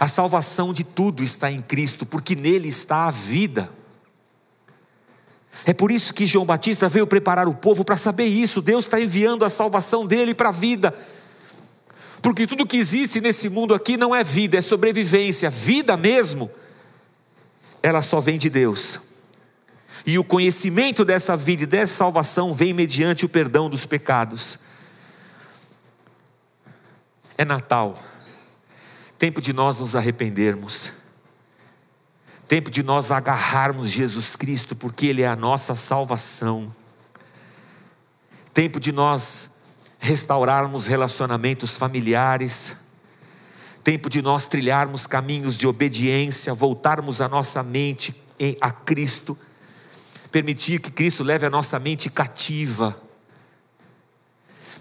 A salvação de tudo está em Cristo, porque nele está a vida. É por isso que João Batista veio preparar o povo para saber isso. Deus está enviando a salvação dele para a vida. Porque tudo que existe nesse mundo aqui não é vida, é sobrevivência. Vida mesmo, ela só vem de Deus. E o conhecimento dessa vida e dessa salvação vem mediante o perdão dos pecados. É Natal, tempo de nós nos arrependermos, tempo de nós agarrarmos Jesus Cristo, porque Ele é a nossa salvação, tempo de nós restaurarmos relacionamentos familiares, tempo de nós trilharmos caminhos de obediência, voltarmos a nossa mente a Cristo permitir que Cristo leve a nossa mente cativa,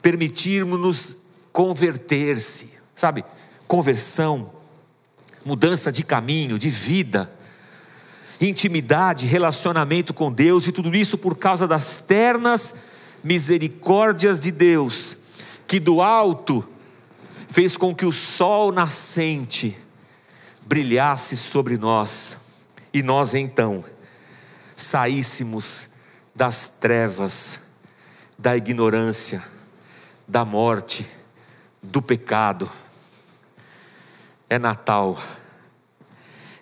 permitirmos-nos converter-se, sabe? Conversão, mudança de caminho, de vida, intimidade, relacionamento com Deus e tudo isso por causa das ternas misericórdias de Deus, que do alto fez com que o sol nascente brilhasse sobre nós e nós então saíssemos das trevas, da ignorância, da morte, do pecado. É Natal,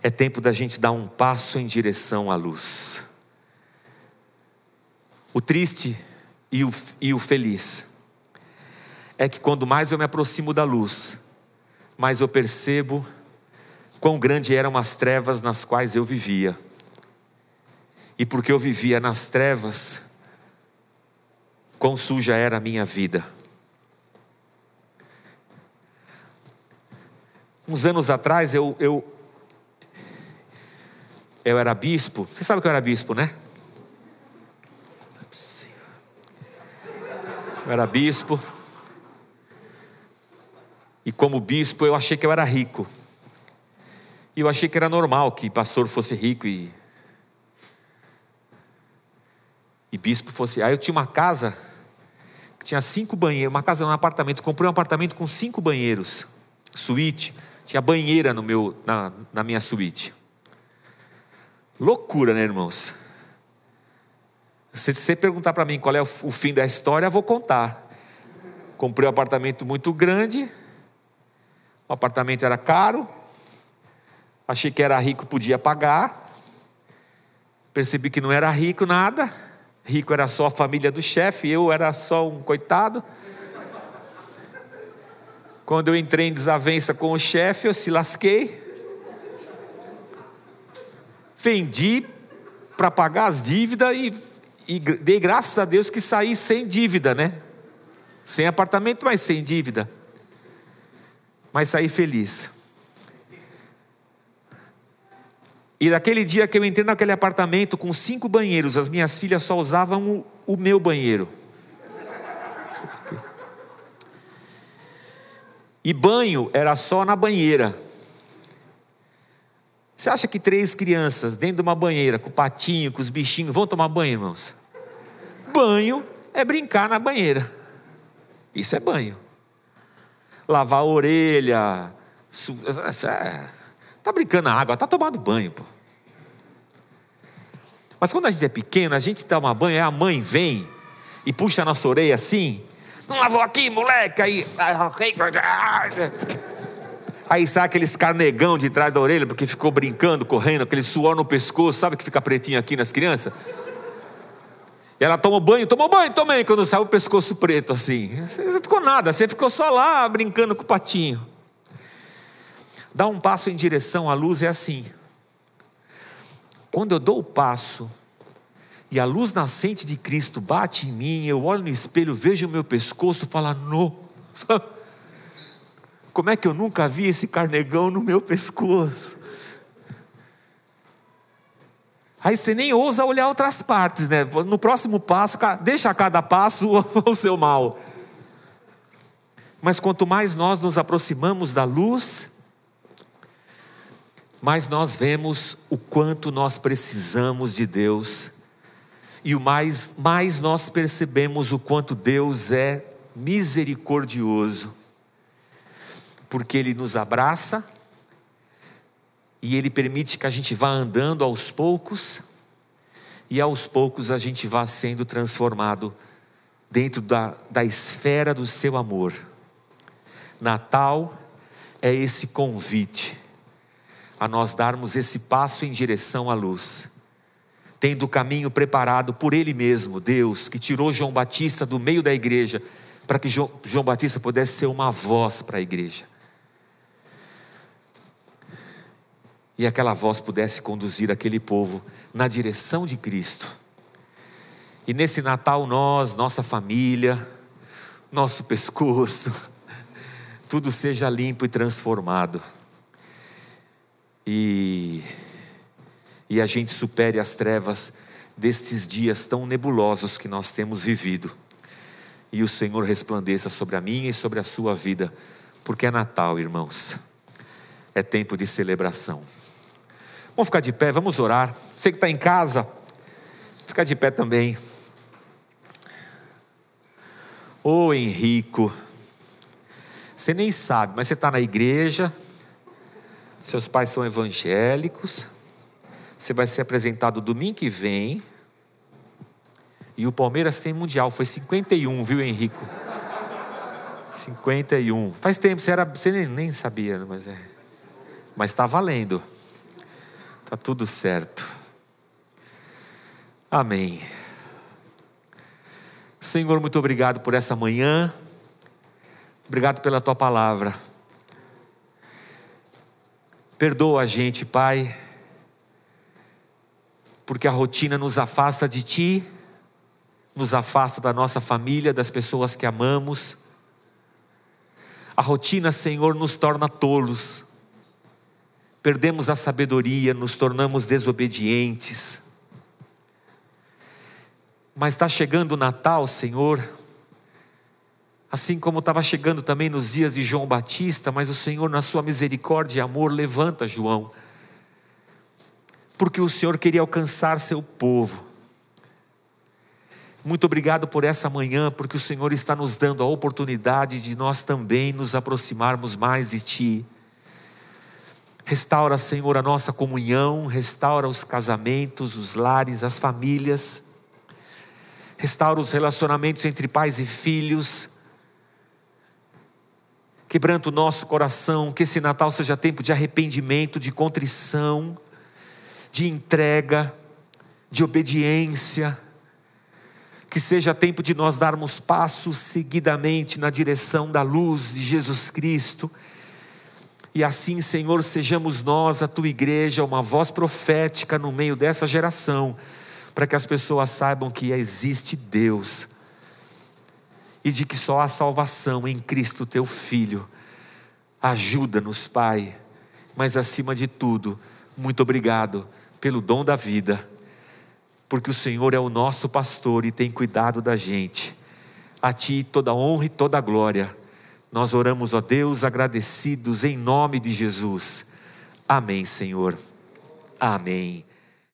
é tempo da gente dar um passo em direção à luz. O triste e o, e o feliz é que quando mais eu me aproximo da luz, mais eu percebo quão grande eram as trevas nas quais eu vivia. E porque eu vivia nas trevas, quão suja era a minha vida. Uns anos atrás eu, eu, eu era bispo. Você sabe que eu era bispo, né? Eu era bispo. E como bispo eu achei que eu era rico. E eu achei que era normal que pastor fosse rico e. E bispo fosse. Aí eu tinha uma casa que tinha cinco banheiros, uma casa, um apartamento. Comprei um apartamento com cinco banheiros, suíte. Tinha banheira no meu, na, na minha suíte. Loucura, né, irmãos? Se você perguntar para mim qual é o, fim da história, eu vou contar. Comprei um apartamento muito grande. O apartamento era caro. Achei que era rico, podia pagar. Percebi que não era rico nada. Rico era só a família do chefe, eu era só um coitado. Quando eu entrei em desavença com o chefe, eu se lasquei vendi para pagar as dívidas e, e dei graças a Deus que saí sem dívida, né? Sem apartamento, mas sem dívida. Mas saí feliz. E naquele dia que eu entrei naquele apartamento com cinco banheiros, as minhas filhas só usavam o, o meu banheiro. E banho era só na banheira. Você acha que três crianças dentro de uma banheira, com o patinho, com os bichinhos, vão tomar banho, irmãos? Banho é brincar na banheira. Isso é banho. Lavar a orelha. Su... É... Tá brincando na água, tá tomando banho, pô. Mas quando a gente é pequeno, a gente toma banho, a mãe vem e puxa a nossa orelha assim. Não lavou aqui, moleque? Aí. Aí sai aqueles carnegão de trás da orelha, porque ficou brincando, correndo, aquele suor no pescoço, sabe que fica pretinho aqui nas crianças? E ela toma banho, toma banho também, quando sai o pescoço preto assim. Você ficou nada, você ficou só lá brincando com o patinho. Dar um passo em direção à luz é assim. Quando eu dou o passo e a luz nascente de Cristo bate em mim, eu olho no espelho, vejo o meu pescoço falo, no. Como é que eu nunca vi esse carnegão no meu pescoço? Aí você nem ousa olhar outras partes, né? No próximo passo, deixa cada passo o seu mal. Mas quanto mais nós nos aproximamos da luz, mais nós vemos o quanto nós precisamos de Deus. E o mais, mais nós percebemos o quanto Deus é misericordioso porque Ele nos abraça e Ele permite que a gente vá andando aos poucos, e aos poucos a gente vá sendo transformado dentro da, da esfera do seu amor. Natal é esse convite a nós darmos esse passo em direção à luz, tendo o caminho preparado por Ele mesmo, Deus, que tirou João Batista do meio da igreja, para que João, João Batista pudesse ser uma voz para a igreja. E aquela voz pudesse conduzir aquele povo na direção de Cristo. E nesse Natal, nós, nossa família, nosso pescoço, tudo seja limpo e transformado. E, e a gente supere as trevas destes dias tão nebulosos que nós temos vivido. E o Senhor resplandeça sobre a minha e sobre a sua vida, porque é Natal, irmãos. É tempo de celebração. Vamos ficar de pé, vamos orar. Você que está em casa, fica de pé também. Ô oh, Henrico, você nem sabe, mas você está na igreja, seus pais são evangélicos, você vai ser apresentado domingo que vem, e o Palmeiras tem mundial, foi 51, viu Henrico? 51. Faz tempo, você, era, você nem, nem sabia, mas é. Mas está valendo. Está tudo certo. Amém. Senhor, muito obrigado por essa manhã. Obrigado pela tua palavra. Perdoa a gente, Pai, porque a rotina nos afasta de Ti, nos afasta da nossa família, das pessoas que amamos. A rotina, Senhor, nos torna tolos, perdemos a sabedoria, nos tornamos desobedientes. Mas está chegando o Natal, Senhor, assim como estava chegando também nos dias de João Batista, mas o Senhor, na sua misericórdia e amor, levanta João, porque o Senhor queria alcançar seu povo. Muito obrigado por essa manhã, porque o Senhor está nos dando a oportunidade de nós também nos aproximarmos mais de Ti. Restaura, Senhor, a nossa comunhão, restaura os casamentos, os lares, as famílias, restaura os relacionamentos entre pais e filhos, quebranta o nosso coração, que esse Natal seja tempo de arrependimento, de contrição, de entrega, de obediência, que seja tempo de nós darmos passos seguidamente na direção da luz de Jesus Cristo. E assim, Senhor, sejamos nós, a tua igreja, uma voz profética no meio dessa geração, para que as pessoas saibam que existe Deus e de que só há salvação em Cristo teu Filho. Ajuda-nos, Pai, mas acima de tudo, muito obrigado pelo dom da vida, porque o Senhor é o nosso pastor e tem cuidado da gente. A Ti toda honra e toda glória. Nós oramos, ó Deus, agradecidos em nome de Jesus. Amém, Senhor. Amém.